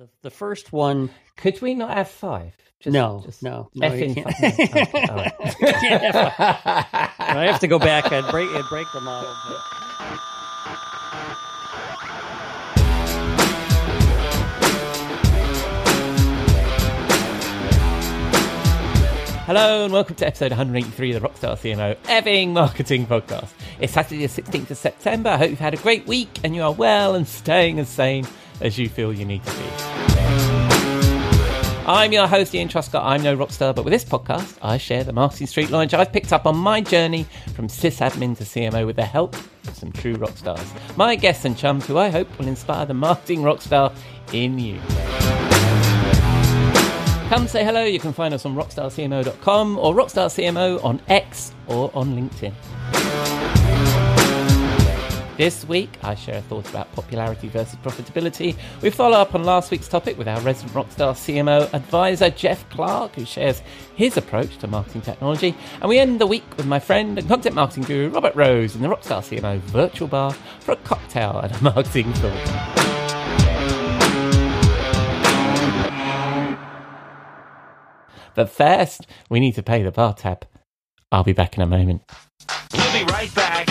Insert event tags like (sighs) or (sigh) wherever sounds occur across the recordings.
The, the first one. Could we not have five? Just, no, just no, no. Effing you can't. okay, right. (laughs) I have to go back and break and break the model. but- Hello and welcome to episode 183 of the Rockstar CMO Effing Marketing Podcast. It's Saturday the 16th of September. I hope you've had a great week and you are well and staying as sane as you feel you need to be. I'm your host, Ian Truscott. I'm no rockstar, but with this podcast, I share the marketing street knowledge I've picked up on my journey from sysadmin to CMO with the help of some true rock stars. My guests and chums who I hope will inspire the marketing rockstar in you. Come say hello. You can find us on rockstarcmo.com or rockstarcmo on X or on LinkedIn. This week, I share a thought about popularity versus profitability. We follow up on last week's topic with our resident Rockstar CMO advisor, Jeff Clark, who shares his approach to marketing technology. And we end the week with my friend and content marketing guru, Robert Rose, in the Rockstar CMO virtual bar for a cocktail and a (laughs) marketing talk. But first, we need to pay the bar tab. I'll be back in a moment. We'll be right back.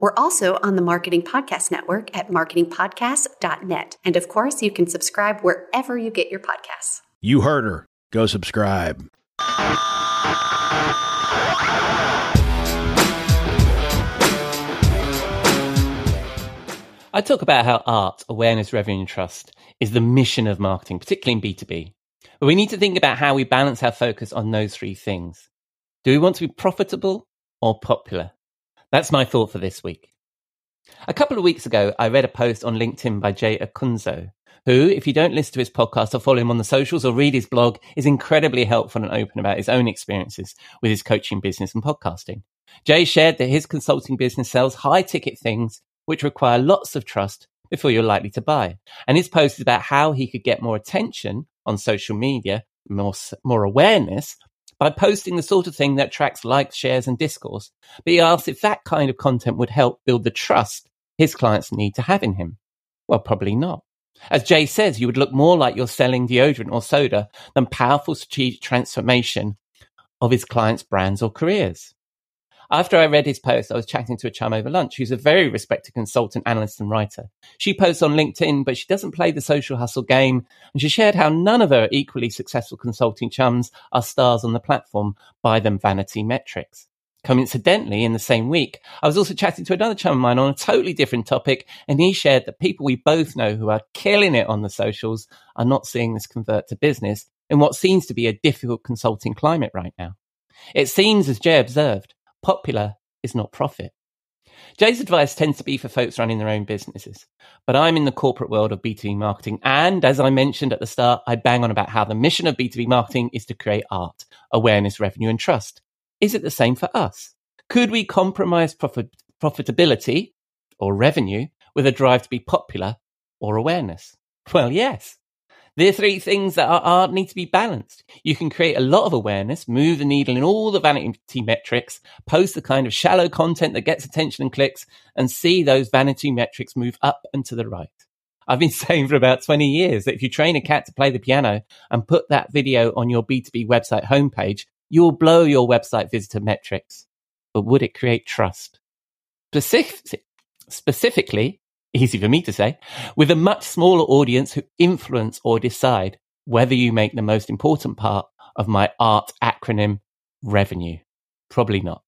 We're also on the Marketing Podcast Network at marketingpodcast.net. And of course, you can subscribe wherever you get your podcasts. You heard her. Go subscribe. I talk about how art, awareness, revenue, and trust is the mission of marketing, particularly in B2B. But we need to think about how we balance our focus on those three things. Do we want to be profitable or popular? That's my thought for this week. A couple of weeks ago, I read a post on LinkedIn by Jay Acunzo, who, if you don't listen to his podcast or follow him on the socials or read his blog, is incredibly helpful and open about his own experiences with his coaching business and podcasting. Jay shared that his consulting business sells high ticket things which require lots of trust before you're likely to buy. And his post is about how he could get more attention on social media, more, more awareness by posting the sort of thing that attracts likes, shares, and discourse. But he asks if that kind of content would help build the trust his clients need to have in him. Well, probably not. As Jay says, you would look more like you're selling deodorant or soda than powerful strategic transformation of his clients' brands or careers. After I read his post, I was chatting to a chum over lunch who's a very respected consultant, analyst, and writer. She posts on LinkedIn, but she doesn't play the social hustle game. And she shared how none of her equally successful consulting chums are stars on the platform by them vanity metrics. Coincidentally, in the same week, I was also chatting to another chum of mine on a totally different topic, and he shared that people we both know who are killing it on the socials are not seeing this convert to business in what seems to be a difficult consulting climate right now. It seems, as Jay observed, popular is not profit. Jay's advice tends to be for folks running their own businesses, but I'm in the corporate world of B2B marketing. And as I mentioned at the start, I bang on about how the mission of B2B marketing is to create art, awareness, revenue, and trust. Is it the same for us? Could we compromise profit, profitability or revenue with a drive to be popular or awareness? Well, yes. The three things that are need to be balanced. You can create a lot of awareness, move the needle in all the vanity metrics, post the kind of shallow content that gets attention and clicks, and see those vanity metrics move up and to the right. I've been (laughs) saying for about 20 years that if you train a cat to play the piano and put that video on your B2B website homepage, you will blow your website visitor metrics. But would it create trust? Specific, specifically, easy for me to say, with a much smaller audience who influence or decide whether you make the most important part of my art acronym revenue. Probably not.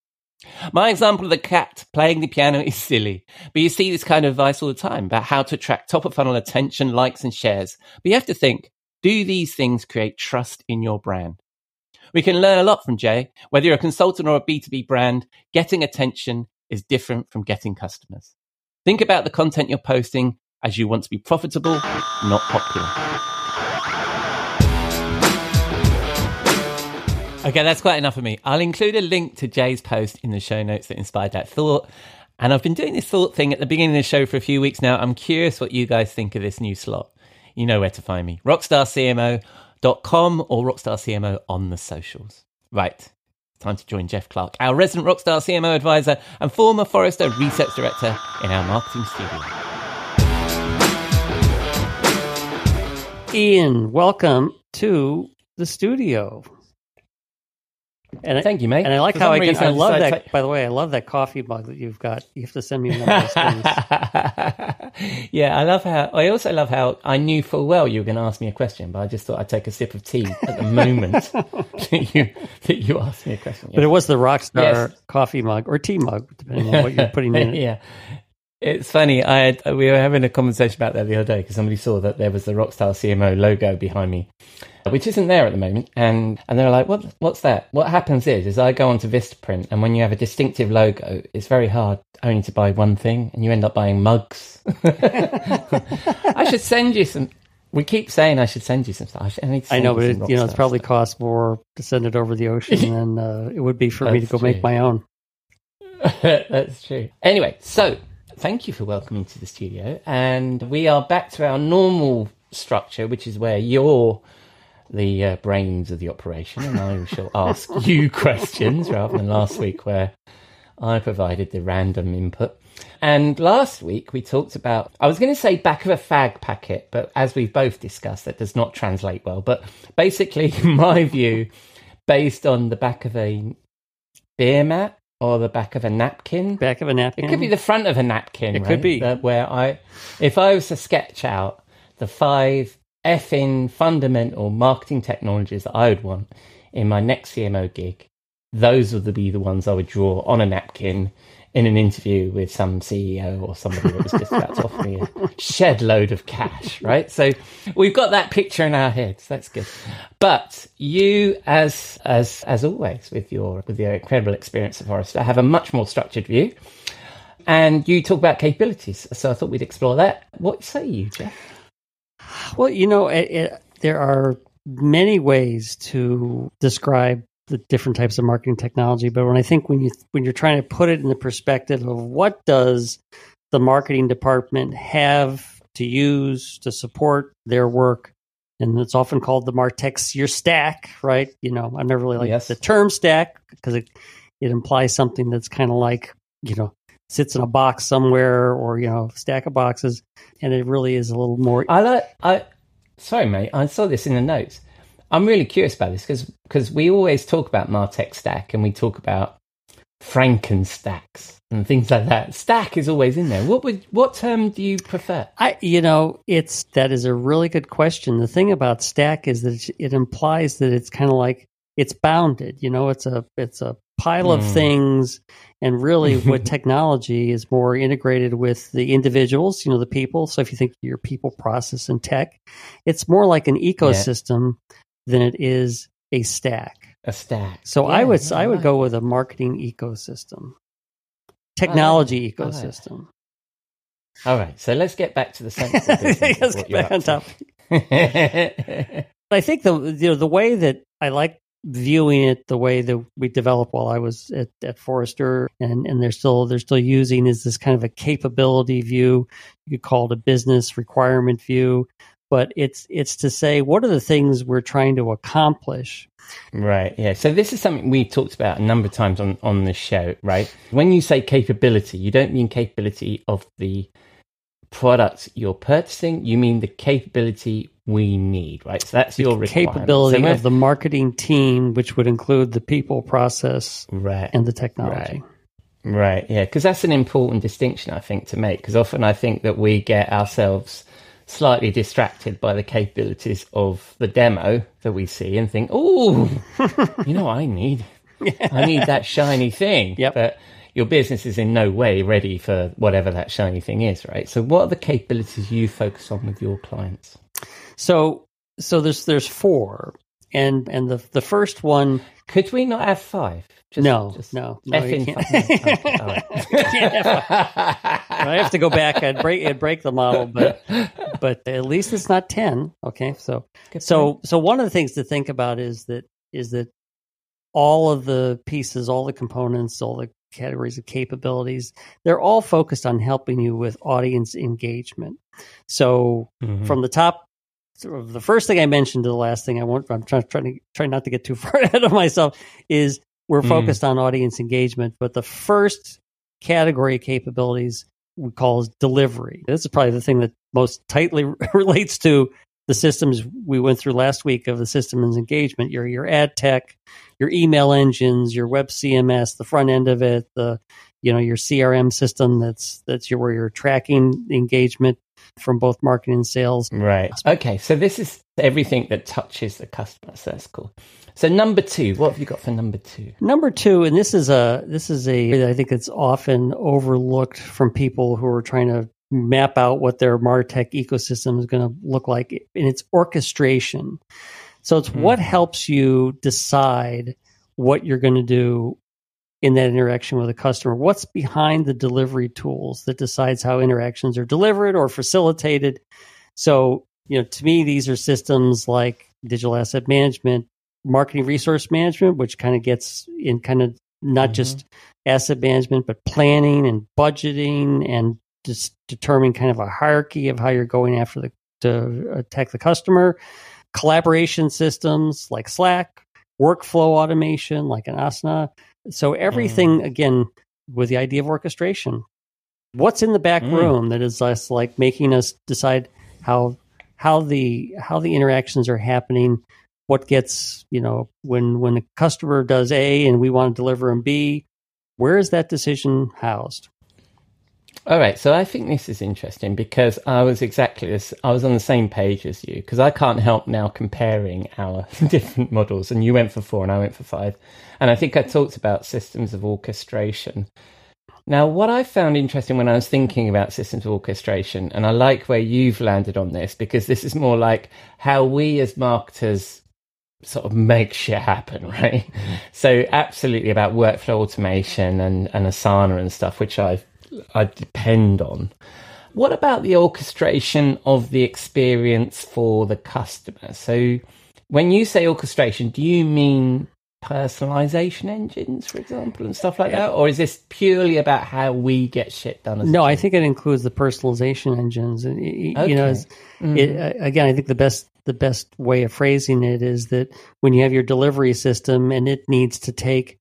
My example of the cat playing the piano is silly, but you see this kind of advice all the time about how to attract top of funnel attention, likes, and shares. But you have to think, do these things create trust in your brand? We can learn a lot from Jay. Whether you're a consultant or a B2B brand, getting attention is different from getting customers. Think about the content you're posting as you want to be profitable, not popular. Okay, that's quite enough of me. I'll include a link to Jay's post in the show notes that inspired that thought. And I've been doing this thought thing at the beginning of the show for a few weeks now. I'm curious what you guys think of this new slot. You know where to find me rockstarcmo.com or rockstarcmo on the socials. Right, time to join Jeff Clark, our resident Rockstar CMO advisor and former Forrester research director in our marketing studio. Ian, welcome to the studio. And I, Thank you, mate. And I like how I can. reason, I love that. By the way, I love that coffee mug that you've got. You have to send me one of those things. (laughs) (laughs) yeah, I love how. I also love how I knew full well you were going to ask me a question, but I just thought I'd take a sip of tea at the moment (laughs) that you that you asked me a question. But it was the Rockstar Yes. coffee mug or tea mug, depending on what you're putting in it. (laughs) yeah. It's funny. I had, we were having a conversation about that the other day because somebody saw that there was the Rockstar CMO logo behind me, which isn't there at the moment. And and they were like, "What? What's that?" What happens is, is I go onto Vistaprint, and when you have a distinctive logo, it's very hard only to buy one thing, and you end up buying mugs. (laughs) I should send you some. We keep saying I should send you some stuff. I, I, need to I send know, but it, you know, it's probably stuff. cost more to send it over the ocean (laughs) than uh, it would be for me to That's go make my own. (laughs) That's true. Anyway, so thank you for welcoming to the studio. And we are back to our normal structure, which is where you're the uh, brains of the operation and I shall (laughs) ask you questions rather than last week where I provided the random input. And last week we talked about, I was going to say back of a fag packet, but as we've both discussed, that does not translate well. But basically, (laughs) my view, based on the back of a beer mat or the back of a napkin, Back of a napkin. it could be the front of a napkin. It could be. That where I, if I was to sketch out the five effing fundamental marketing technologies that I would want in my next CMO gig, those would be the ones I would draw on a napkin in an interview with some CEO or somebody that was just about to offer me a (laughs) shed load of cash, right? So we've got that picture in our heads. That's good. But you, as as as always, with your with your incredible experience at Forrester, have a much more structured view. And you talk about capabilities, so I thought we'd explore that. What say you, Jeff? Well, you know, it, it, there are many ways to describe the different types of marketing technology, but when I think when you when you're trying to put it in the perspective of what does the marketing department have to use to support their work, and it's often called the Martech your stack, right? You know, I never really like Yes. the term stack because it it implies something that's kind of like you know sits in a box somewhere or you know stack of boxes, and it really is a little more I like. I sorry, mate. I saw this in the notes. I'm really curious about this because because we always talk about Martech Stack and we talk about Frankenstacks and things like that. Stack is always in there. What would what term do you prefer? I, you know, it's that is a really good question. The thing about stack is that it, implies that it's kind of like it's bounded. You know, it's a it's a pile of Mm. things, and really, (laughs) what technology is more integrated with the individuals. You know, the people. So if you think of your people, process, and tech, it's more like an ecosystem than it is a stack. A stack. So Yeah, I would yeah, I would go with a marketing ecosystem, technology I like it. ecosystem. All right, so let's get back to the (laughs) business. Let's get back on up top. (laughs) I think the you know the way that I like viewing it, the way that we developed while I was at, at Forrester, and and they're still they're still using is this kind of a capability view. You could call it a business requirement view, but it's it's to say what are the things we're trying to accomplish. Right. Yeah. So this is something we've talked about a number of times on on the show, right? When you say capability, you don't mean capability of the product you're purchasing. You mean the capability we need, right? So that's your capability So of the marketing team, which would include the people, process, right. and the technology. Right, yeah, because that's an important distinction, I think, to make. Because often I think that we get ourselves slightly distracted by the capabilities of the demo that we see and think, oh, (laughs) you know what I need? I need that shiny thing. Yep. But your business is in no way ready for whatever that shiny thing is, right? So, what are the capabilities you focus on with your clients? So so there's there's four, and and the the first one Could we not have five? Just, no, just no, no, you can't. No, (laughs) okay. Can't I have to go back and break and break the model, but but at least it's not ten. Okay, so Good so so one of the things to think about is that is that all of the pieces, all the components, all the categories of capabilities, they're all focused on helping you with audience engagement. So Mhm. from the top the first thing I mentioned to the last thing I want I'm trying, trying to try not to get too (laughs) far ahead of myself is we're Mm. focused on audience engagement, but the first category of capabilities we call is delivery. This is probably the thing that most tightly (laughs) relates to the systems we went through last week of the systems engagement. Your your ad tech, your email engines, your web CMS, the front end of it, the you know your CRM system that's that's your where you're tracking engagement from both marketing and sales. Right. Okay. So this is everything that touches the customer. So that's cool. So number two, what have you got for number two? Number two, and this is a this is a I think it's often overlooked from people who are trying to map out what their Martech ecosystem is going to look like, and it's orchestration. So it's what hmm. helps you decide what you're going to do in that interaction with a customer. What's behind the delivery tools that decides how interactions are delivered or facilitated? So, you know, to me, these are systems like digital asset management, marketing resource management, which kind of gets in kind of not Mhm. just asset management, but planning and budgeting and just determining kind of a hierarchy of how you're going after the to attack the customer. Collaboration systems like Slack, workflow automation like an Asana. So everything again with the idea of orchestration. What's in the back Mm. room that is us like making us decide how how the how the interactions are happening what gets you know when when the customer does a and we want to deliver them b where is that decision housed All right, so I think this is interesting because I was exactly this. I was on the same page as you because I can't help now comparing our (laughs) different models. And you went for four, and I went for five. And I think I talked about systems of orchestration. Now, what I found interesting when I was thinking about systems of orchestration, and I like where you've landed on this because this is more like how we as marketers sort of make shit happen, (laughs) right? So absolutely about workflow automation and, and Asana and stuff, which I I depend on. What about the orchestration of the experience for the customer? So when you say orchestration, do you mean personalization engines, for example, and stuff like that? Or is this purely about how we get shit done? As no i think it includes the personalization engines and y- y- you know Okay. Mhm. it, uh, again i think the best the best way of phrasing it is that when you have your delivery system and it needs to take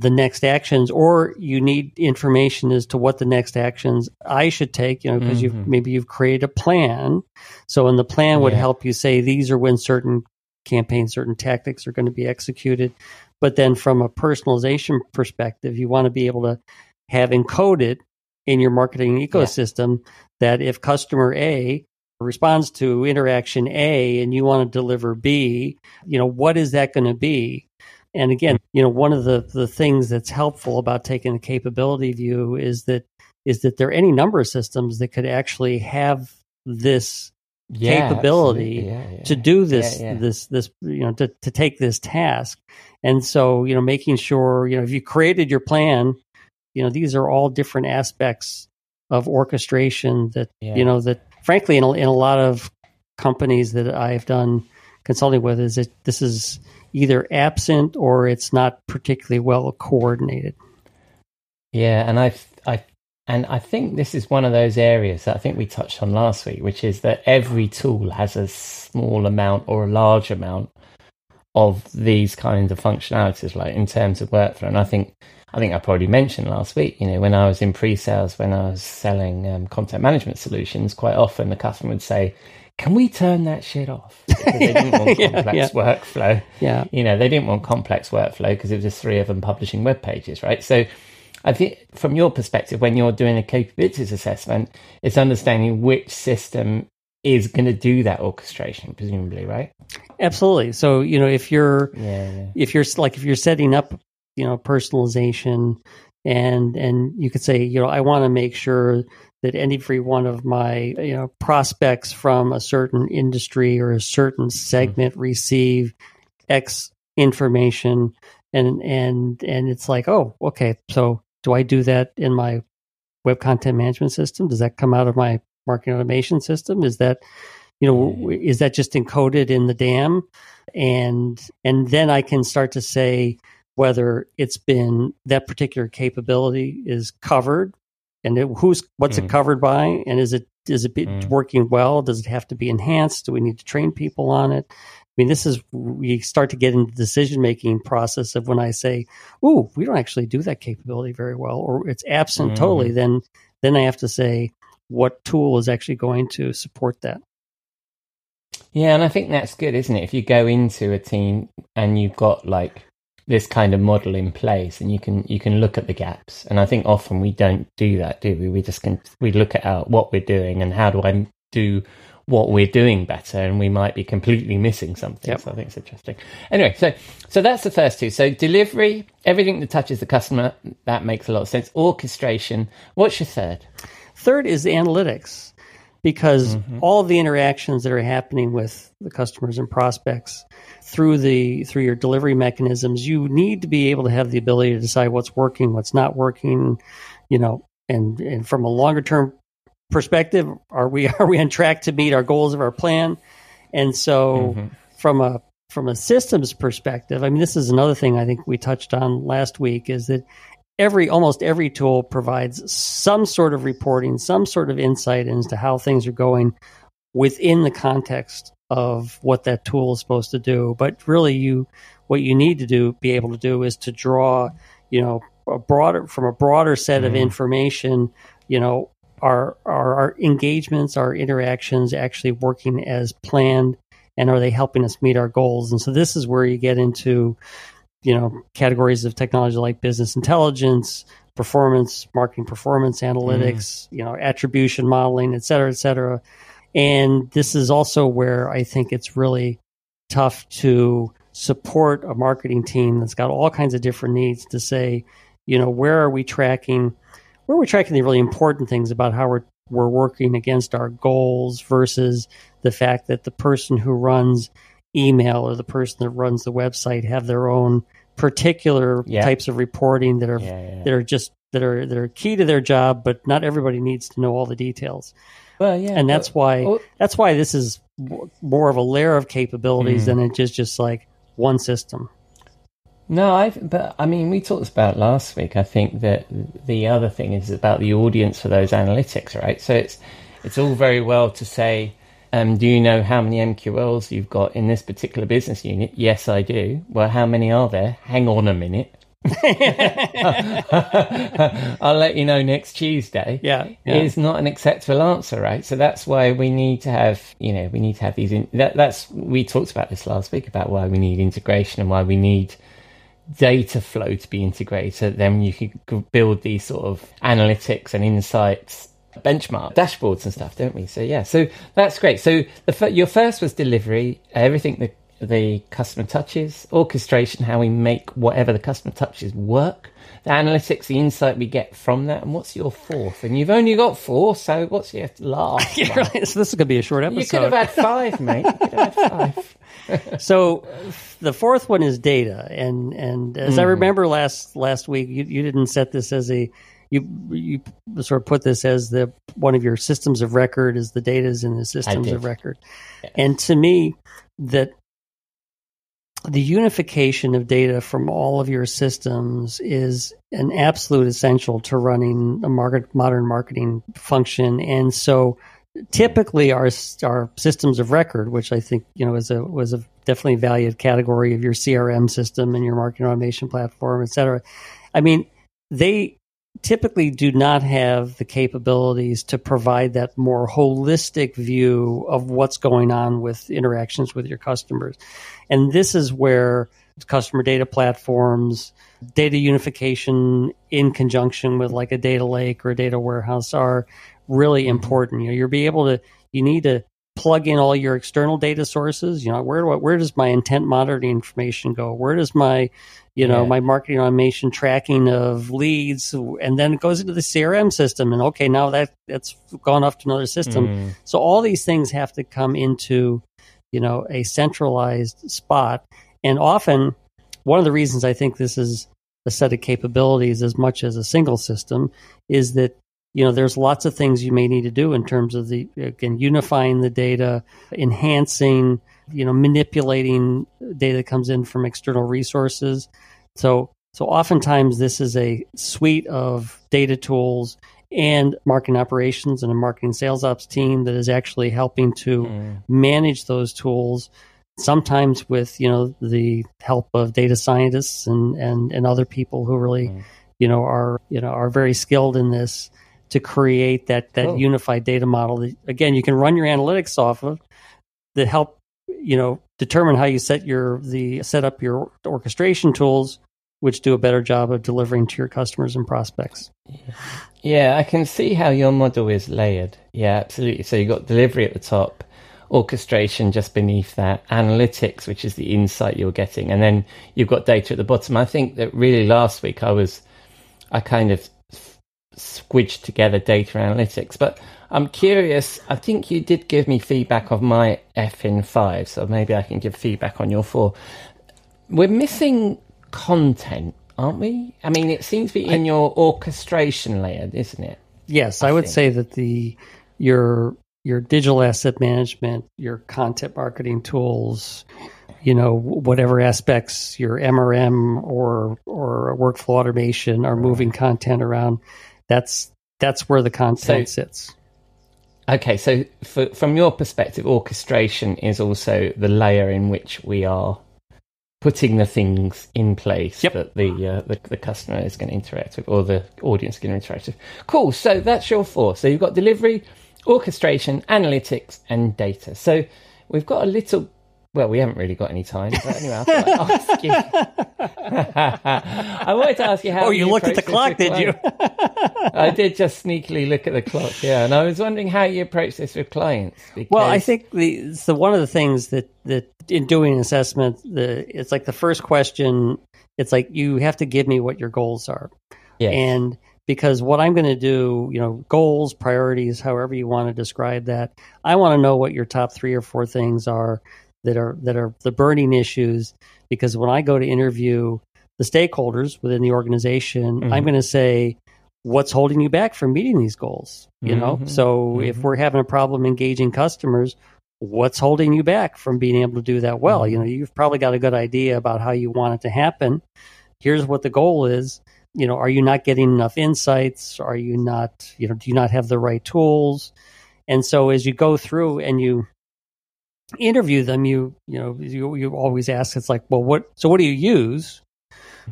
the next actions or you need information as to what the next actions i should take you know because Mhm. you've maybe you've created a plan so and the plan would Yeah. help you say these are when certain campaigns certain tactics are going to be executed but then from a personalization perspective you want to be able to have encoded in your marketing ecosystem that if customer A responds to interaction A and you want to deliver B, you know, what is that going to be? And again, mm-hmm. you know, one of the, the things that's helpful about taking a capability view is that is that there are any number of systems that could actually have this Yeah, capability. Yeah, yeah. to do this this this you know to, to take this task and so you know making sure you know if you created your plan you know these are all different aspects of orchestration that you know that frankly in a, in a lot of companies that i've done consulting with is that this is either absent or it's not particularly well coordinated Yeah, and I, I, and I think this is one of those areas that I think we touched on last week, which is that every tool has a small amount or a large amount of these kinds of functionalities, like in terms of workflow. And I think, I think I probably mentioned last week, you know, when I was in pre-sales, when I was selling um, content management solutions, quite often the customer would say, "Can we turn that shit off?" (laughs) Because they didn't want (laughs) Yeah, complex yeah. workflow yeah you know they didn't want complex workflow because it was just three of them publishing web pages right so i think from your perspective when you're doing a capabilities assessment it's understanding which system is going to do that orchestration presumably right absolutely so you know if you're yeah, yeah. if you're like if you're setting up you know personalization and and you could say you know i want to make sure that every one of my you know prospects from a certain industry or a certain segment mm-hmm. receive X information and and and it's like oh okay so do I do that in my web content management system? Does that come out of my marketing automation system? Is that you know mm-hmm. is that just encoded in the DAM? And and then I can start to say whether it's been that particular capability is covered and it, who's what's Mm. it covered by and is it is it be, Mm. working well does it have to be enhanced do we need to train people on it i mean this is we start to get into the decision making process of when i say ooh we don't actually do that capability very well or it's absent Mhm. totally then then i have to say what tool is actually going to support that Yeah, and I think that's good, isn't it? If you go into a team and you've got like this kind of model in place, and you can you can look at the gaps. And I think often we don't do that, do we? We just can we look at our, what we're doing and how do I do what we're doing better, and we might be completely missing something. Yep. So I think it's interesting. Anyway, so so that's the first two. So delivery, everything that touches the customer, that makes a lot of sense. Orchestration. What's your third? Third is the analytics, because mm-hmm. all of the interactions that are happening with the customers and prospects through the through your delivery mechanisms, you need to be able to have the ability to decide what's working, what's not working, you know, and and from a longer term perspective, are we (laughs) are we on track to meet our goals of our plan? And so mm-hmm. from a from a systems perspective, I mean, this is another thing I think we touched on last week is that every almost every tool provides some sort of reporting, some sort of insight into how things are going within the context of what that tool is supposed to do. But really, you what you need to do, be able to do, is to draw, you know, a broader from a broader set of mm-hmm. information. You know, are are our engagements, our interactions actually working as planned, and are they helping us meet our goals? And so this is where you get into you know categories of technology like business intelligence performance marketing performance analytics mm. you know attribution modeling et cetera et cetera. And this is also where i think it's really tough to support a marketing team that's got all kinds of different needs to say you know where are we tracking where are we tracking the really important things about how we're we're working against our goals versus the fact that the person who runs email or the person that runs the website have their own particular Yeah. types of reporting that are Yeah, yeah. that are just that are that are key to their job, but not everybody needs to know all the details. Well, yeah, And that's why oh. that's why this is more of a layer of capabilities Mm. than it just just like one system. No, I. But I mean, we talked about last week. I think that the other thing is about the audience for those analytics, right? So it's it's all very well to say, um, do you know how many MQLs you've got in this particular business unit? Yes, I do. Well, how many are there? Hang on a minute. (laughs) I'll let you know next Tuesday. Yeah, yeah. is not an acceptable answer, right? So that's why we need to have, you know, we need to have these. In, that, that's we talked about this last week about why we need integration and why we need data flow to be integrated. So then you can build these sort of analytics and insights, benchmark dashboards and stuff, don't we? So yeah, so that's great. So the your first was delivery, everything that the customer touches, orchestration, how we make whatever the customer touches work, the analytics, the insight we get from that, and what's your fourth? And you've only got four, so what's your last? (laughs) Yeah, one? right. So this is going to be a short episode. You could have had five, mate. You could have had five. (laughs) (laughs) so the fourth one is data, and and as I mm. remember last last week, you, you didn't set this as a you you sort of put this as the one of your systems of record is the data is in the systems of record, and to me that the unification of data from all of your systems is an absolute essential to running a market, modern marketing function. And so typically our our systems of record, which I think, you know, is a was a definitely valued category of your CRM system and your marketing automation platform, et cetera. I mean, they typically do not have the capabilities to provide that more holistic view of what's going on with interactions with your customers. And this is where customer data platforms, data unification in conjunction with like a data lake or a data warehouse are really important. You know, you're be able to you need to plug in all your external data sources. You know, where do I, where does my intent monitoring information go? Where does my you know Yeah. my marketing automation tracking of leads, and then it goes into the CRM system. And okay, now that that's gone off to another system. Mm. So all these things have to come into you know a centralized spot, and often one of the reasons I think this is a set of capabilities as much as a single system is that you know there's lots of things you may need to do in terms of the again unifying the data enhancing you know manipulating data that comes in from external resources so so oftentimes this is a suite of data tools and marketing operations and a marketing sales ops team that is actually helping to Mm. manage those tools sometimes with you know the help of data scientists and and, and other people who really Mm. you know are you know are very skilled in this to create that that Cool. unified data model that again you can run your analytics off of that help you know determine how you set your the set up your orchestration tools which do a better job of delivering to your customers and prospects Yeah, I can see how your model is layered. Yeah, absolutely. So you've got delivery at the top, orchestration just beneath that, analytics, which is the insight you're getting, and then you've got data at the bottom. I think that really last week I was, I kind of squidged together data analytics, but I'm curious. I think you did give me feedback of my F in five, so maybe I can give feedback on your four. We're missing content, aren't we? I mean, it seems to be in your orchestration layer, isn't it? Yes, I I, would think. say that the your your digital asset management, your content marketing tools, you know, whatever aspects your MRM or or workflow automation are moving content around. That's that's where the content So- sits. Okay, so for, from your perspective, orchestration is also the layer in which we are putting the things in place Yep. that the, uh, the the customer is going to interact with or the audience is going to interact with. Cool. So that's your four. So you've got delivery, orchestration, analytics, and data. So we've got a little. Well, we haven't really got any time, but anyway, I thought I'd ask you. (laughs) I wanted to ask you how. Oh, you looked at the clock, did you? I did just sneakily look at the clock, yeah, and I was wondering how you approach this with clients. Because, Well, I think the so one of the things that that in doing an assessment, the it's like the first question. It's like you have to give me what your goals are. yes. And because what I'm going to do, you know, goals, priorities, however you want to describe that, I want to know what your top three or four things are that are that are the burning issues. Because when I go to interview the stakeholders within the organization, Mhm. I'm going to say, what's holding you back from meeting these goals? You know, Mhm. so if Mhm. we're having a problem engaging customers, what's holding you back from being able to do that well? You know, you've probably got a good idea about how you want it to happen. Here's what the goal is you know are you not getting enough insights are you not you know do you not have the right tools and so as you go through and you interview them you you know you, you always ask it's like well what so what do you use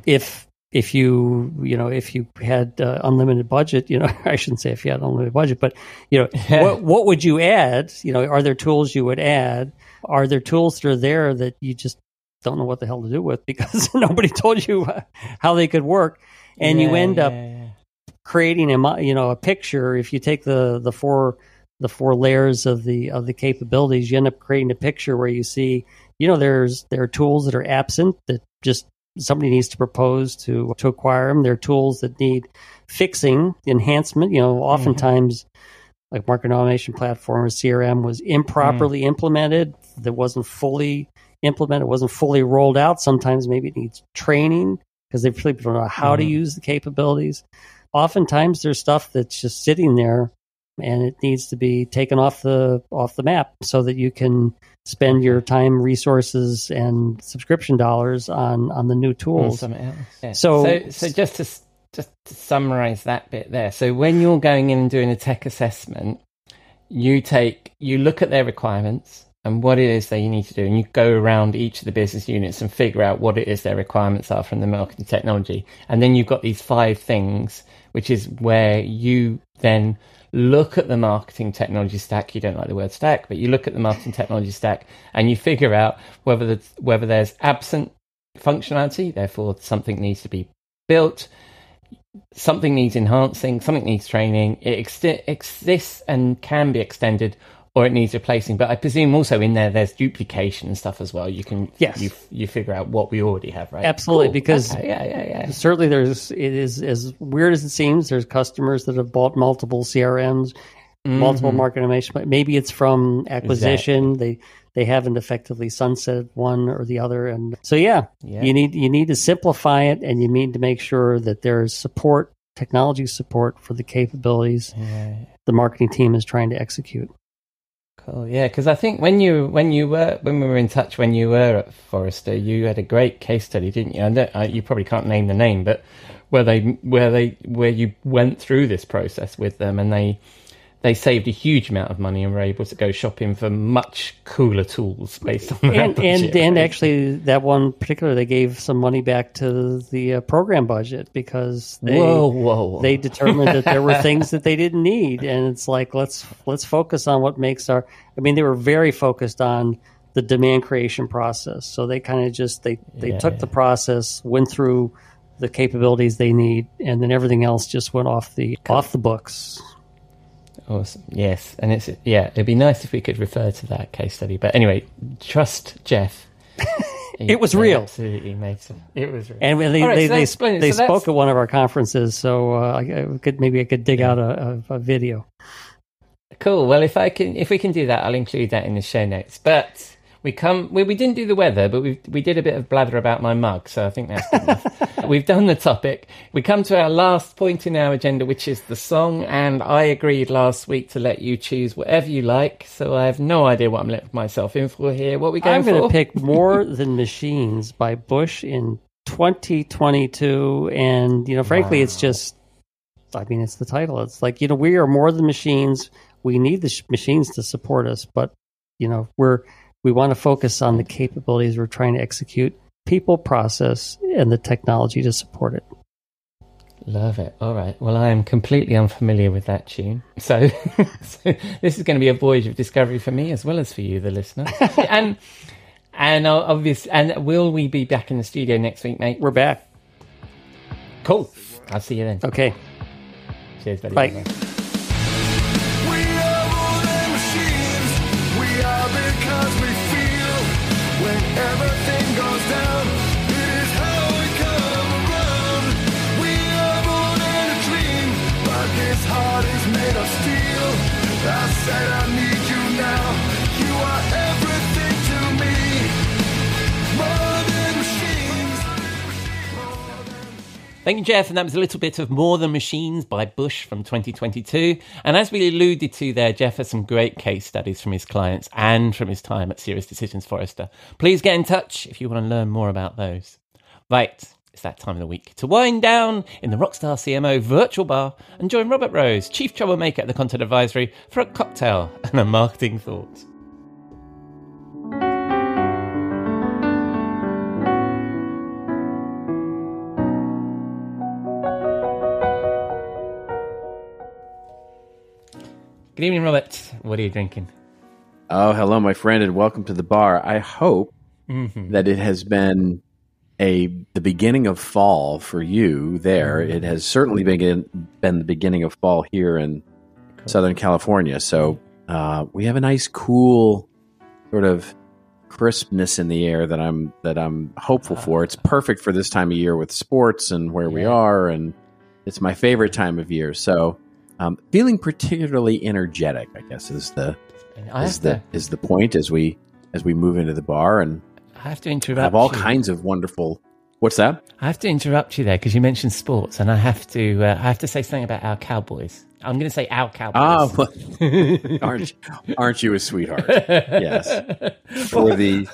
if if you you know if you had uh, unlimited budget you know (laughs) i shouldn't say if you had unlimited budget but you know what what would you add? You know are there tools you would add? Are there tools that are there that you just don't know what the hell to do with because (laughs) nobody told you (laughs) how they could work? And you Yeah, end up yeah, yeah. creating a you know a picture. If you take the the four the four layers of the of the capabilities you end up creating a picture where you see you know there's there are tools that are absent that just somebody needs to propose to to acquire them there are tools that need fixing enhancement you know oftentimes like market automation platform or crm was improperly implemented that wasn't fully implemented it wasn't fully rolled out. Sometimes maybe it needs training because they really don't know how to Mhm. use the capabilities. Oftentimes there's stuff that's just sitting there and it needs to be taken off the off the map so that you can spend your time resources and subscription dollars on on the new tools. Yeah. So- so, so just to just to summarize that bit there. So when you're going in and doing a tech assessment, you take you look at their requirements and what it is that you need to do, and you go around each of the business units and figure out what it is their requirements are from the marketing technology, and then you've got these five things, which is where you then look at the marketing technology stack. You don't like the word stack, but you look at the marketing technology stack and you figure out whether the, whether there's absent functionality, therefore something needs to be built, something needs enhancing, something needs training. It ex- exists and can be extended, or it needs replacing. But I presume also in there there's duplication and stuff as well. You can Yes. you you figure out what we already have, right? Absolutely, Cool. because- Okay, yeah, yeah, yeah. certainly there's it is as weird as it seems there's customers that have bought multiple crms multiple Mm-hmm. market automation but maybe it's from acquisition they they haven't effectively sunsetted one or the other and so yeah, Yeah. you need you need to simplify it and you need to make sure that there's support technology support for the capabilities Yeah. the marketing team is trying to execute Cool. Yeah, because I think when you when you were when we were in touch when you were at Forrester, you had a great case study, didn't you? Don't, you probably can't name the name, but where they where they where you went through this process with them and they they saved a huge amount of money and were able to go shopping for much cooler tools based on that and and budget, and right? actually that one particular they gave some money back to the uh, program budget because they whoa whoa whoa. they determined that there were (laughs) things that they didn't need and it's like let's let's focus on what makes our i mean they were very focused on the demand creation process so they kind of just they they Yeah, took the process went through the capabilities they need and then everything else just went off the off the books Awesome. Yes, and it's yeah. It'd be nice if we could refer to that case study. But anyway, trust Jeff. (laughs) It was real. Absolutely made some. It was real. and they right, they, so they, they So spoke at one of our conferences so uh, I, could maybe i could dig out a, a, a video Cool. Well, if I can, if we can do that, I'll include that in the show notes. But we come, we, we didn't do the weather, but we we did a bit of blather about my mug, so I think that's good (laughs) We've done the topic. We come to our last point in our agenda, which is the song. And I agreed last week to let you choose whatever you like. So I have no idea what I'm letting myself in for here. What are we going I'm going to pick (laughs) More Than Machines by Bush in 2022. And, you know, frankly, it's just, I mean, it's the title. It's like, you know, we are more than machines. We need the sh- machines to support us, but, you know, we're, we want to focus on the capabilities we're trying to execute, people, process, and the technology to support it. Love it. All right. Well, I am completely unfamiliar with that tune. So, (laughs) so this is going to be a voyage of discovery for me as well as for you, the listener. (laughs) and and obviously, and will we be back in the studio next week, mate? We're back. Cool. I'll see you then. Okay. Cheers, buddy. Bye. Bye-bye. We are more than machines. We are because we I said I need Thank you, Jeff. And that was a little bit of More Than Machines by Bush from 2022. And as we alluded to there, Jeff has some great case studies from his clients and from his time at SiriusDecisions Forrester. Please get in touch if you want to learn more about those. Right, it's that time of the week to wind down in the Rockstar CMO virtual bar and join Robert Rose, Chief Troublemaker at the Content Advisory, for a cocktail and a marketing thought. Good evening, Robert. What are you drinking? Oh, hello, my friend, and welcome to the bar. I hope Mm-hmm. that it has been a the beginning of fall for you there. Mm-hmm. It has certainly been been the beginning of fall here in Southern California. So uh, we have a nice, cool sort of crispness in the air that I'm that I'm hopeful for. It's perfect for this time of year with sports and where we are, and it's my favorite time of year. So. Um, feeling particularly energetic, I guess, is the is the to, is the point as we as we move into the bar and I have to interrupt have all you. kinds of wonderful. What's that? I have to interrupt you there because you mentioned sports, and I have to uh, I have to say something about our Cowboys. I'm going to say our Cowboys. Ah, well, (laughs) aren't aren't you a sweetheart? Yes. For the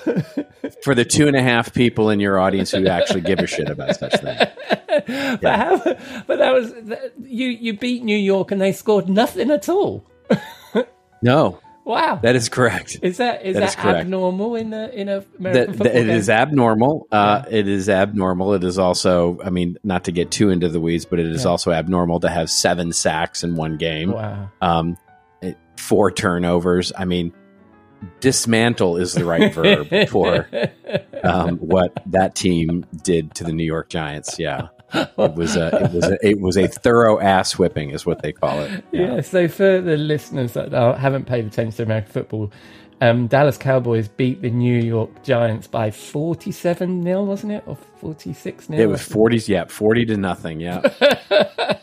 for the two and a half people in your audience who actually give a shit about such things. (laughs) but, how, but that was you. You beat New York, and they scored nothing at all. (laughs) No, Wow, that is correct. is that is that that, is abnormal in a in a That, American that football it game? is abnormal. Uh, It is abnormal. It is also, I mean, not to get too into the weeds, but it is Yeah. also abnormal to have seven sacks in one game. Wow. um, it- four turnovers. I mean, dismantle is the right verb for (laughs) um, what that team did to the New York Giants. Yeah, it was a, it was a, it was a thorough ass whipping, is what they call it. (laughs) Yeah. So for the listeners that haven't paid attention to American football, um, Dallas Cowboys beat the New York Giants by forty-seven 0 wasn't it, or forty-six 0 It was forties, yeah, forty to nothing, yeah, (laughs)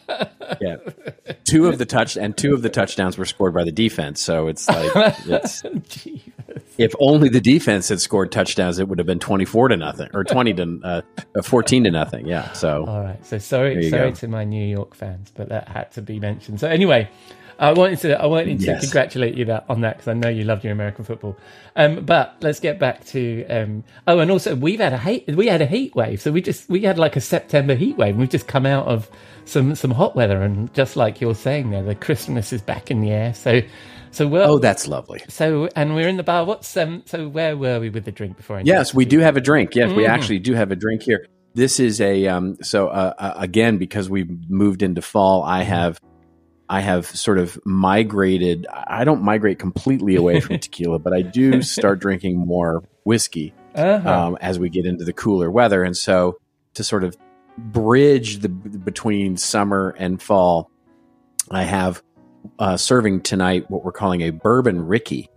yeah. Two of the touch and two of the touchdowns were scored by the defense. So it's like it's, (laughs) if only the defense had scored touchdowns, it would have been twenty-four to nothing or twenty to uh, uh, fourteen to nothing. Yeah. So All right. So sorry, sorry go. to my New York fans, but that had to be mentioned. So anyway, I wanted to I wanted to Yes. congratulate you that on that because I know you loved your American football. Um, but let's get back to um, oh, and also we've had a heat we had a heat wave, so we just we had like a September heat wave. and We've just come out of some some hot weather, and just like you're saying there, the Christmas is back in the air. So so oh, that's lovely. so and we're in the bar. What's um so where were we with the drink before? I Yes, we do have a drink. Yes, Mm. we actually do have a drink here. This is a um, so uh, uh, again because we've moved into fall. I have I have sort of migrated. I don't migrate completely away from (laughs) tequila, but I do start drinking more whiskey Uh-huh. um, as we get into the cooler weather, and so to sort of bridge the between summer and fall, I have uh, serving tonight what we're calling a bourbon Rickey.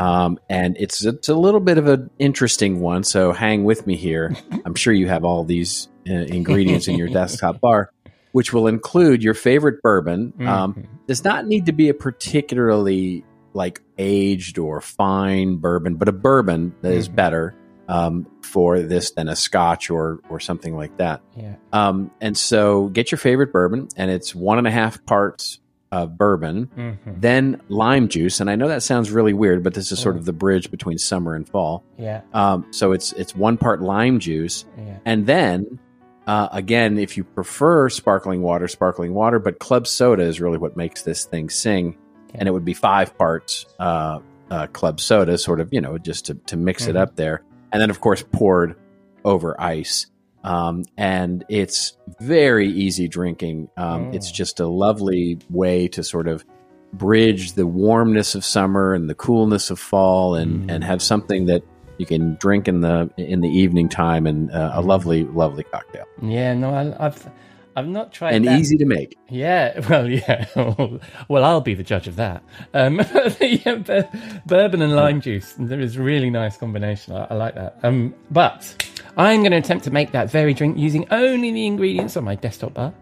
Um, and it's it's a little bit of an interesting one, so hang with me here. (laughs) I'm sure you have all these uh, ingredients in your desktop bar, which will include your favorite bourbon. Um, Mhm. does not need to be a particularly like aged or fine bourbon, but a bourbon that is Mhm. better um, for this than a Scotch or or something like that. Yeah. Um, and so get your favorite bourbon, and it's one and a half parts of bourbon Mhm. then lime juice and i know that sounds really weird but this is sort of the bridge between summer and fall Yeah. um, so it's it's one part lime juice Yeah. and then uh, again if you prefer sparkling water sparkling water but club soda is really what makes this thing sing and it would be five parts uh, uh, club soda sort of you know just to, to mix it Mhm. up there and then of course poured over ice um, and it's very easy drinking. Um, Mm. It's just a lovely way to sort of bridge the warmness of summer and the coolness of fall, and, Mm. and have something that you can drink in the in the evening time, and uh, a lovely, lovely cocktail, Yeah, no, I, I've I've not tried and that. easy to make. Yeah, (laughs) well, yeah. (laughs) well, I'll be the judge of that. Um, (laughs) yeah, bur- bourbon and lime juice. There is a really nice combination. I, I like that. Um, but I'm going to attempt to make that very drink using only the ingredients on my desktop bar.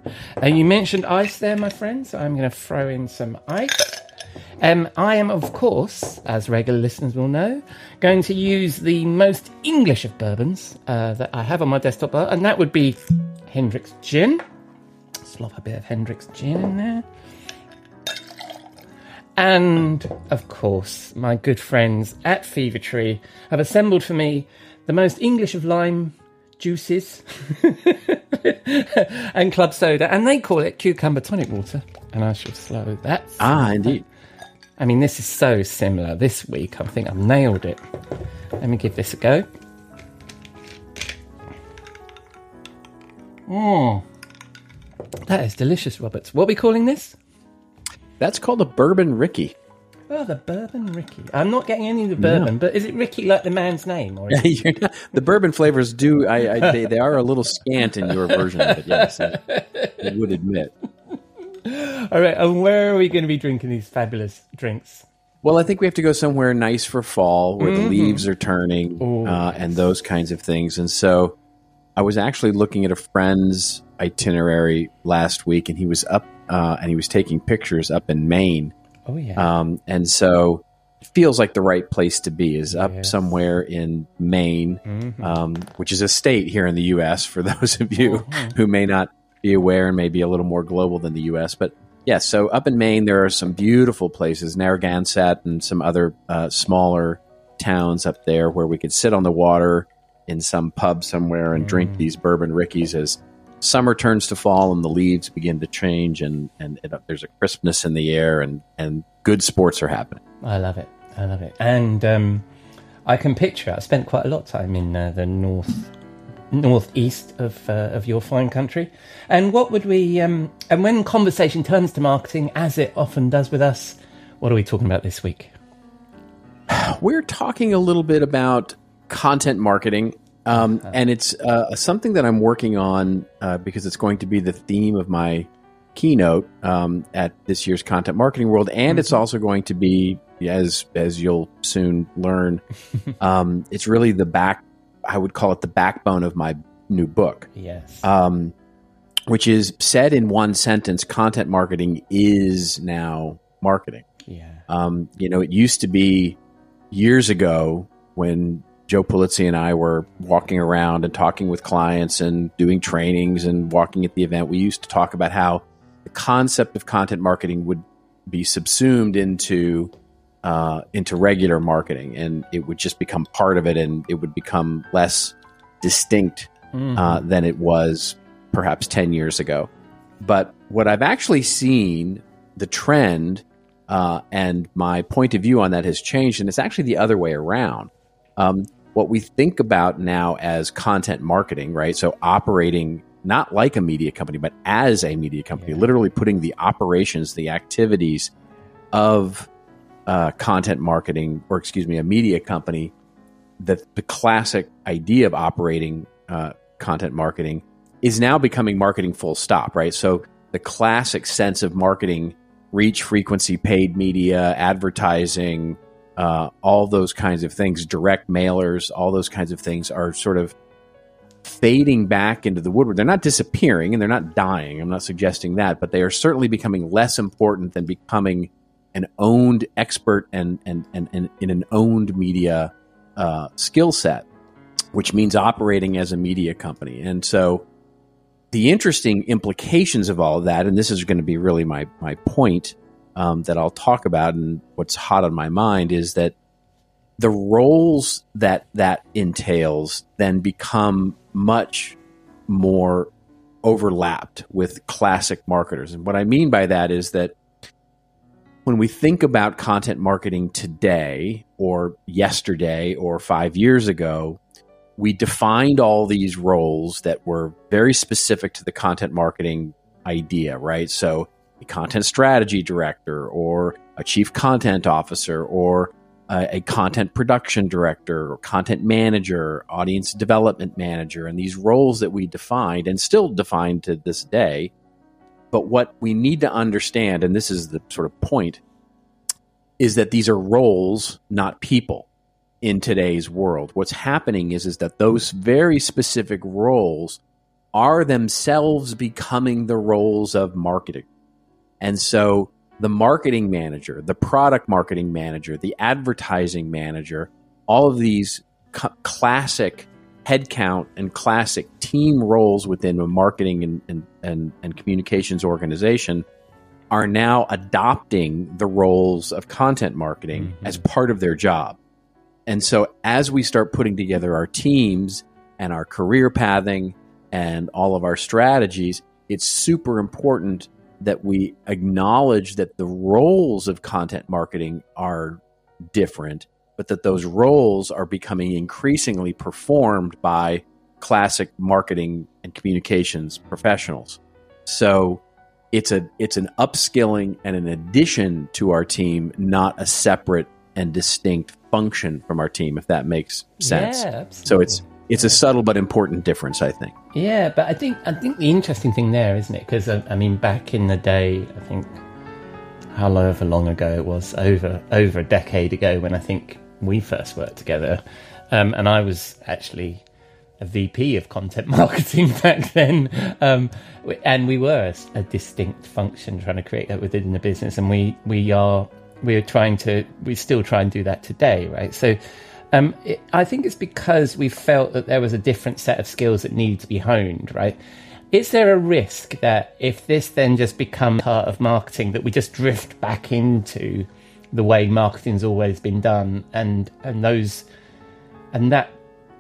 Uh, you mentioned ice there, my friend, so I'm going to throw in some ice. Um, I am, of course, as regular listeners will know, going to use the most English of bourbons uh, that I have on my desktop bar, and that would be Hendrick's Gin. Slop a bit of Hendrick's Gin in there. And, of course, my good friends at Fever Tree have assembled for me the most English of lime juices (laughs) and club soda, and they call it cucumber tonic water. And I shall slow that. Ah, indeed. I mean, this is so similar. This week, I think I've nailed it. Let me give this a go. Mmm. That is delicious, Roberts. What are we calling this? That's called a bourbon Rickey. Oh, the bourbon Rickey. I'm not getting any of the bourbon, but is it Ricky like the man's name? Or is (laughs) it... Not- the bourbon flavors do. I, I they, they are a little scant in your version of it. Yes, I, I would admit. All right, and where are we going to be drinking these fabulous drinks? Well, I think we have to go somewhere nice for fall where the leaves are turning Oh, uh, and those kinds of things. And so I was actually looking at a friend's itinerary last week, and he was up uh, and he was taking pictures up in Maine. Oh, yeah. Um, and so it feels like the right place to be is up Yes. somewhere in Maine, Mhm. um, which is a state here in the U.S. For (laughs) those of you who may not be aware and maybe a little more global than the U.S. But yes, so up in Maine there are some beautiful places, Narragansett and some other uh, smaller towns up there where we could sit on the water in some pub somewhere and drink these bourbon rickeys as summer turns to fall and the leaves begin to change and and it, there's a crispness in the air and and good sports are happening. I love it. I love it. And um, I can picture. I spent quite a lot of time in uh, the north, northeast of uh, of your fine country. And what would we? Um, and when conversation turns to marketing, as it often does with us, what are we talking about this week? (sighs) We're talking a little bit about content marketing Um, and it's uh, something that I'm working on uh, because it's going to be the theme of my keynote um, at this year's Content Marketing World, and it's also going to be, as as you'll soon learn, (laughs) um, it's really the back. I would call it the backbone of my new book, Yes. um, which is said in one sentence: content marketing is now marketing. yeah. Um, you know, it used to be years ago when Joe Pulizzi and I were walking around and talking with clients and doing trainings and walking at the event. We used to talk about how the concept of content marketing would be subsumed into uh, into regular marketing, and it would just become part of it, and it would become less distinct Mhm. uh, than it was perhaps 10 years ago. But what I've actually seen, the trend, uh, and my point of view on that has changed, and it's actually the other way around. Um, what we think about now as content marketing, right? So operating not like a media company, but as a media company, Yeah. literally putting the operations, the activities of uh, content marketing, or excuse me, a media company, that the classic idea of operating uh, content marketing is now becoming marketing full stop, right? So the classic sense of marketing, reach, frequency, paid media, advertising, uh, all those kinds of things, direct mailers, all those kinds of things are sort of fading back into the woodwork. They're not disappearing and they're not dying. I'm not suggesting that, but they are certainly becoming less important than becoming an owned expert and and and, and in an owned media uh, skill set, which means operating as a media company. And so, the interesting implications of all of that, and this is going to be really my my point um, that I'll talk about, and what's hot on my mind is that the roles that that entails then become much more overlapped with classic marketers. And what I mean by that is that when we think about content marketing today or yesterday or five years ago, we defined all these roles that were very specific to the content marketing idea, right? So, a content strategy director or a chief content officer or a, a content production director or content manager, audience development manager, and these roles that we defined and still define to this day. But what we need to understand, and this is the sort of point, is that these are roles, not people in today's world. What's happening is, is that those very specific roles are themselves becoming the roles of marketing. And so the marketing manager, the product marketing manager, the advertising manager, all of these classic headcount and classic team roles within a marketing and, and, and, and communications organization are now adopting the roles of content marketing Mhm. as part of their job. And so as we start putting together our teams and our career pathing and all of our strategies, it's super important that we acknowledge that the roles of content marketing are different, but that those roles are becoming increasingly performed by classic marketing and communications professionals. So it's a it's an upskilling and an addition to our team, not a separate and distinct function from our team, if that makes sense. Yeah, so it's it's a subtle but important difference, I think. Yeah, but I think I think the interesting thing there, isn't it? Because I, I mean, back in the day, I think however long ago it was, over over a decade ago, when I think we first worked together, um, and I was actually a VP of content (laughs) marketing back then, um, and we were a, distinct function trying to create that within the business, and we we are we are trying to we still try and do that today, right? So. Um, it, I think it's because we felt that there was a different set of skills that needed to be honed, right? Is there a risk that if this then just becomes part of marketing, that we just drift back into the way marketing's always been done, and and those and that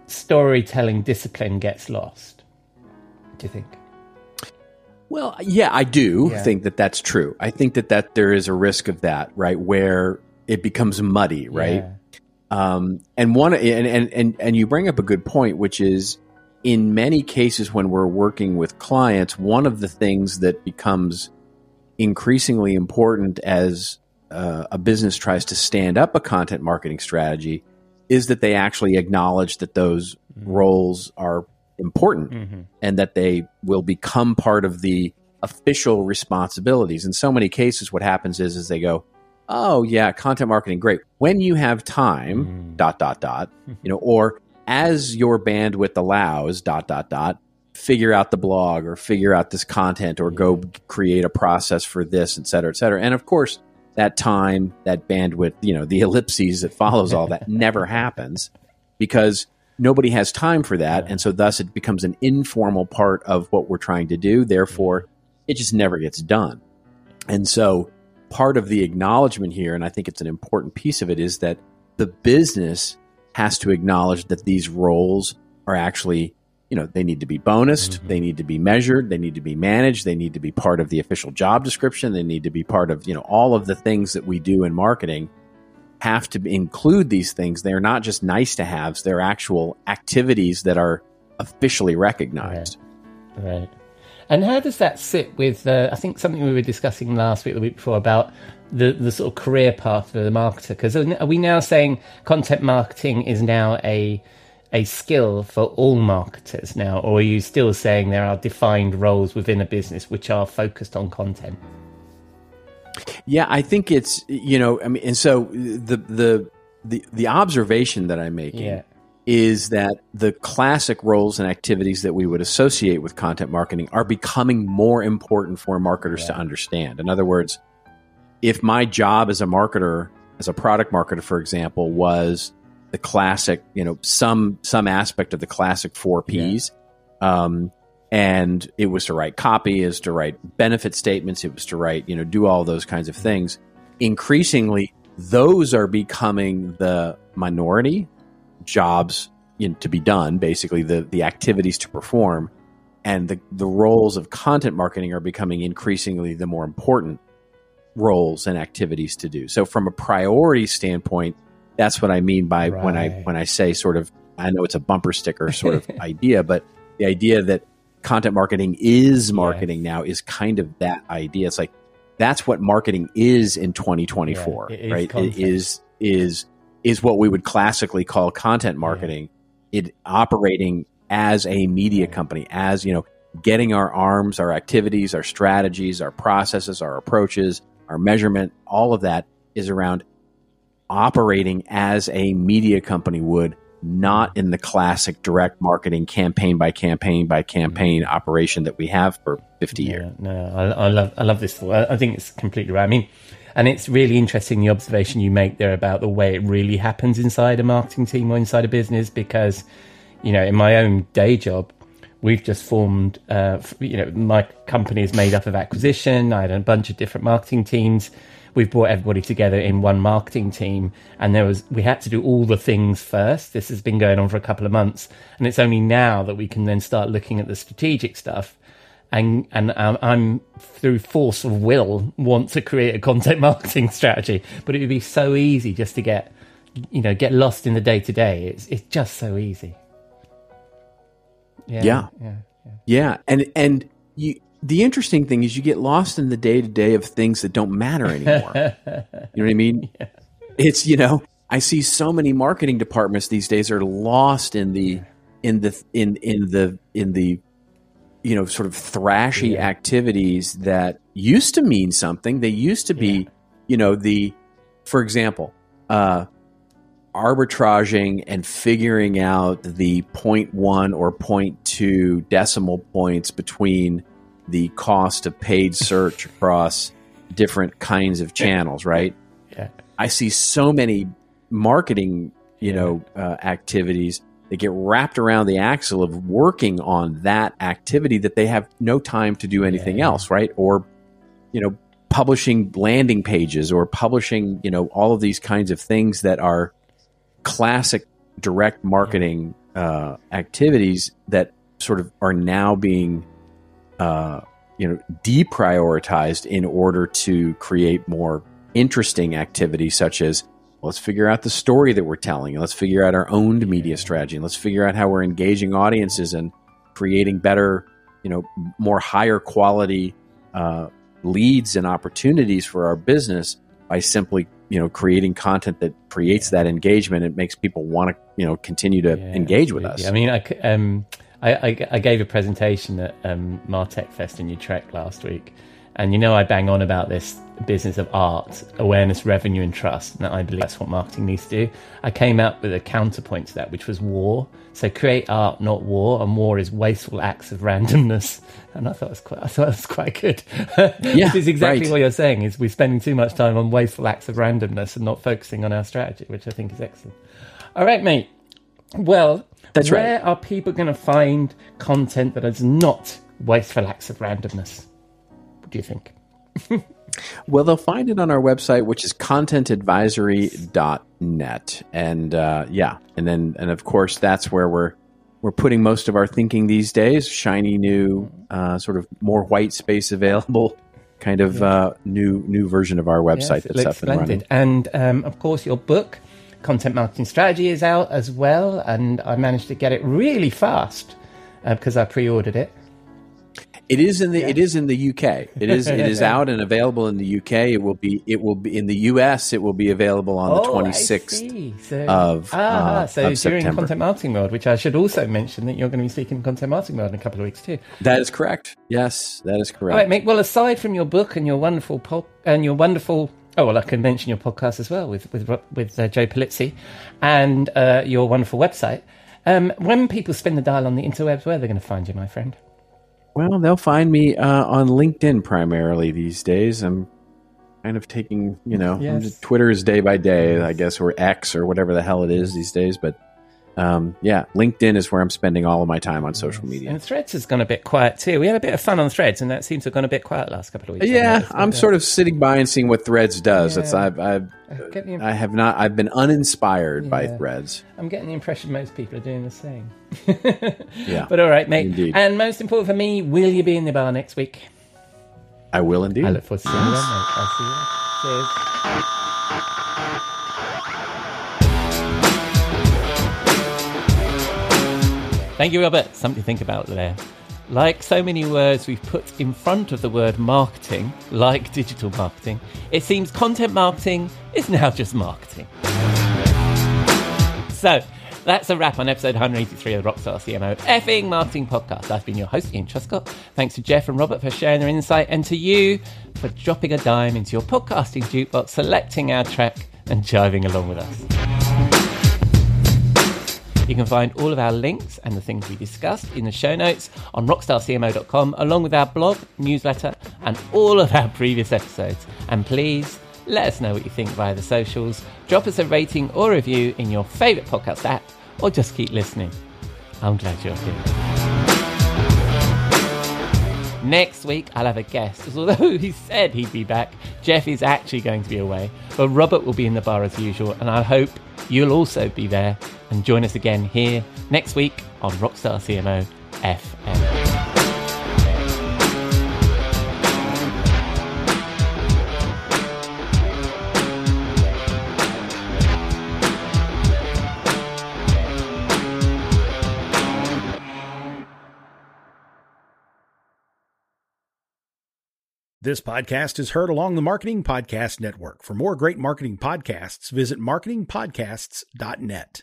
storytelling discipline gets lost? Do you think? Well, yeah, I do Yeah. think that that's true. I think that that there is a risk of that, right, where it becomes muddy, right? Yeah. Um, and one and, and and and you bring up a good point, which is in many cases when we're working with clients, one of the things that becomes increasingly important as uh, a business tries to stand up a content marketing strategy is that they actually acknowledge that those roles are important Mhm. and that they will become part of the official responsibilities. In so many cases, what happens is, is they go, "Oh yeah, content marketing, great. When you have time, Mm. dot dot dot, you know, or as your bandwidth allows, dot dot dot, figure out the blog or figure out this content or go create a process for this, et cetera, et cetera. And of course, that time, that bandwidth, you know, the ellipses that follows all that (laughs) never happens because nobody has time for that. And so thus it becomes an informal part of what we're trying to do. Therefore, it just never gets done. And so part of the acknowledgement here, and I think it's an important piece of it, is that the business has to acknowledge that these roles are actually, you know, they need to be bonused, they need to be measured, they need to be managed, they need to be part of the official job description, they need to be part of, you know, all of the things that we do in marketing have to include these things. They're not just nice to haves, they're actual activities that are officially recognized. Right. And how does that sit with, uh, I think something we were discussing last week, the week before, about the, the sort of career path for the marketer? Because are we now saying content marketing is now a a skill for all marketers now, or are you still saying there are defined roles within a business which are focused on content? Yeah, I think it's you know, I mean, and so the the the the observation that I'm making Yeah. is that the classic roles and activities that we would associate with content marketing are becoming more important for marketers to understand. In other words, if my job as a marketer, as a product marketer, for example, was the classic, you know, some some aspect of the classic four Ps, um, and it was to write copy, is to write benefit statements, it was to write, you know, do all those kinds of things. Increasingly, those are becoming the minority jobs you know, to be done, basically the the activities to perform, and the the roles of content marketing are becoming increasingly the more important roles and activities to do. So from a priority standpoint, that's what I mean by when I when I say sort of I know it's a bumper sticker sort of (laughs) idea, but the idea that content marketing is marketing now is kind of that idea. It's like that's what marketing is in 2024, Yeah, it is right? content. It is is is what we would classically call content marketing. It operating as a media company, as you know, getting our arms, our activities, our strategies, our processes, our approaches, our measurement, all of that is around operating as a media company would, not in the classic direct marketing campaign by campaign by campaign operation that we have for 50 years. No, I, I love I love this thought. I, I think it's completely right. I mean, and it's really interesting the observation you make there about the way it really happens inside a marketing team or inside a business because, you know, in my own day job, we've just formed. Uh, you know, my company is made up of acquisition. I had a bunch of different marketing teams. We've brought everybody together in one marketing team, and there was we had to do all the things first. This has been going on for a couple of months, and it's only now that we can then start looking at the strategic stuff and and um, I'm through force of will want to create a content (laughs) marketing strategy, but it would be so easy just to get you know get lost in the day to day. It's it's just so easy. Yeah, Yeah. yeah. Yeah, and and you the interesting thing is you get lost in the day to day of things that don't matter anymore. (laughs) you know what I mean? It's you know I see so many marketing departments these days are lost in the in the in in the in the you know sort of thrashy activities that used to mean something. They used to be you know the for example. uh arbitraging and figuring out the 0.1 or 0.2 decimal points between the cost of paid search (laughs) across different kinds of channels, right? Yeah. I see so many marketing, you know, uh, activities that get wrapped around the axle of working on that activity that they have no time to do anything Yeah. else, right? Or, you know, publishing landing pages or publishing, you know, all of these kinds of things that are classic direct marketing uh, activities that sort of are now being uh, you know deprioritized in order to create more interesting activities such as let's figure out the story that we're telling and let's figure out our owned media strategy and let's figure out how we're engaging audiences and creating better you know more higher quality uh, leads and opportunities for our business by simply you know creating content that creates that engagement. It makes people want to you know continue to Yeah, engage with absolutely. us. I mean, I, um, I, I, I gave a presentation at um, Martech Fest in Utrecht last week, and you know I bang on about this business of art, awareness, revenue, and trust, and I believe that's what marketing needs to do. I came up with a counterpoint to that, which was war. So create art, not war, and war is wasteful acts of randomness. (laughs) And I thought it was quite, I thought it was quite good. (laughs) Yeah, Which is exactly right. what you're saying. Is we're spending too much time on wasteful acts of randomness and not focusing on our strategy, which I think is excellent. All right, mate. Well, That's where right. are people going to find content that is not wasteful acts of randomness? What do you think? (laughs) Well, they'll find it on our website, which is contentadvisory.net. And uh, yeah, and then and of course that's where we're we're putting most of our thinking these days. Shiny new, uh, sort of more white space available, kind of uh, new new version of our website Yes, that's up and running. And um, of course, your book, Content Marketing Strategy, is out as well. And I managed to get it really fast uh, because I pre-ordered it. It is in the it is in the UK. It is it is (laughs) out and available in the UK. It will be it will be in the US. It will be available on the Oh, I twenty sixth. So, of, ah, uh, so of during September. Content Marketing World, which I should also mention that you're going to be speaking Content Marketing World in a couple of weeks too. That is correct. Yes, that is correct. All right, mate. Well, aside from your book and your wonderful pop and your wonderful, oh well, I can mention your podcast as well with with with uh, Joe Pulizzi, and uh, your wonderful website. Um, when people spin the dial on the interwebs, where are they going to find you, my friend? Well, they'll find me uh, on LinkedIn primarily these days. I'm kind of taking, you know, Yes. Twitter is day by day, I guess, or X or whatever the hell it is these days. But um, yeah, LinkedIn is where I'm spending all of my time on social media. And Threads has gone a bit quiet too. We had a bit of fun on Threads, and that seems to have gone a bit quiet last couple of weeks. Yeah, I'm sort of sitting by and seeing what Threads does. It's I've, I've the- I have not I've been uninspired by Threads. I'm getting the impression most people are doing the same. Yeah, (laughs) But all right, mate. Indeed. And most important for me, will you be in the bar next week? I will indeed. I look forward to seeing you then. I'll see you. Cheers. Thank you, Robert. Something to think about there. Like so many words we've put in front of the word marketing, like digital marketing, it seems content marketing is now just marketing. So that's a wrap on episode 183 of the Rockstar CMO effing marketing podcast. I've been your host, Ian Truscott. Thanks to Jeff and Robert for sharing their insight and to you for dropping a dime into your podcasting jukebox, selecting our track and jiving along with us. You can find all of our links and the things we discussed in the show notes on rockstarcmo.com, along with our blog, newsletter, and all of our previous episodes. And please let us know what you think via the socials. Drop us a rating or review in your favourite podcast app, or just keep listening. I'm glad you're here. Next week, I'll have a guest. (laughs) Although he said he'd be back, Jeff is actually going to be away. But Robert will be in the bar as usual, and I hope you'll also be there and join us again here next week on Rockstar CMO FM. This podcast is heard along the Marketing Podcast Network. For more great marketing podcasts, visit marketingpodcasts.net.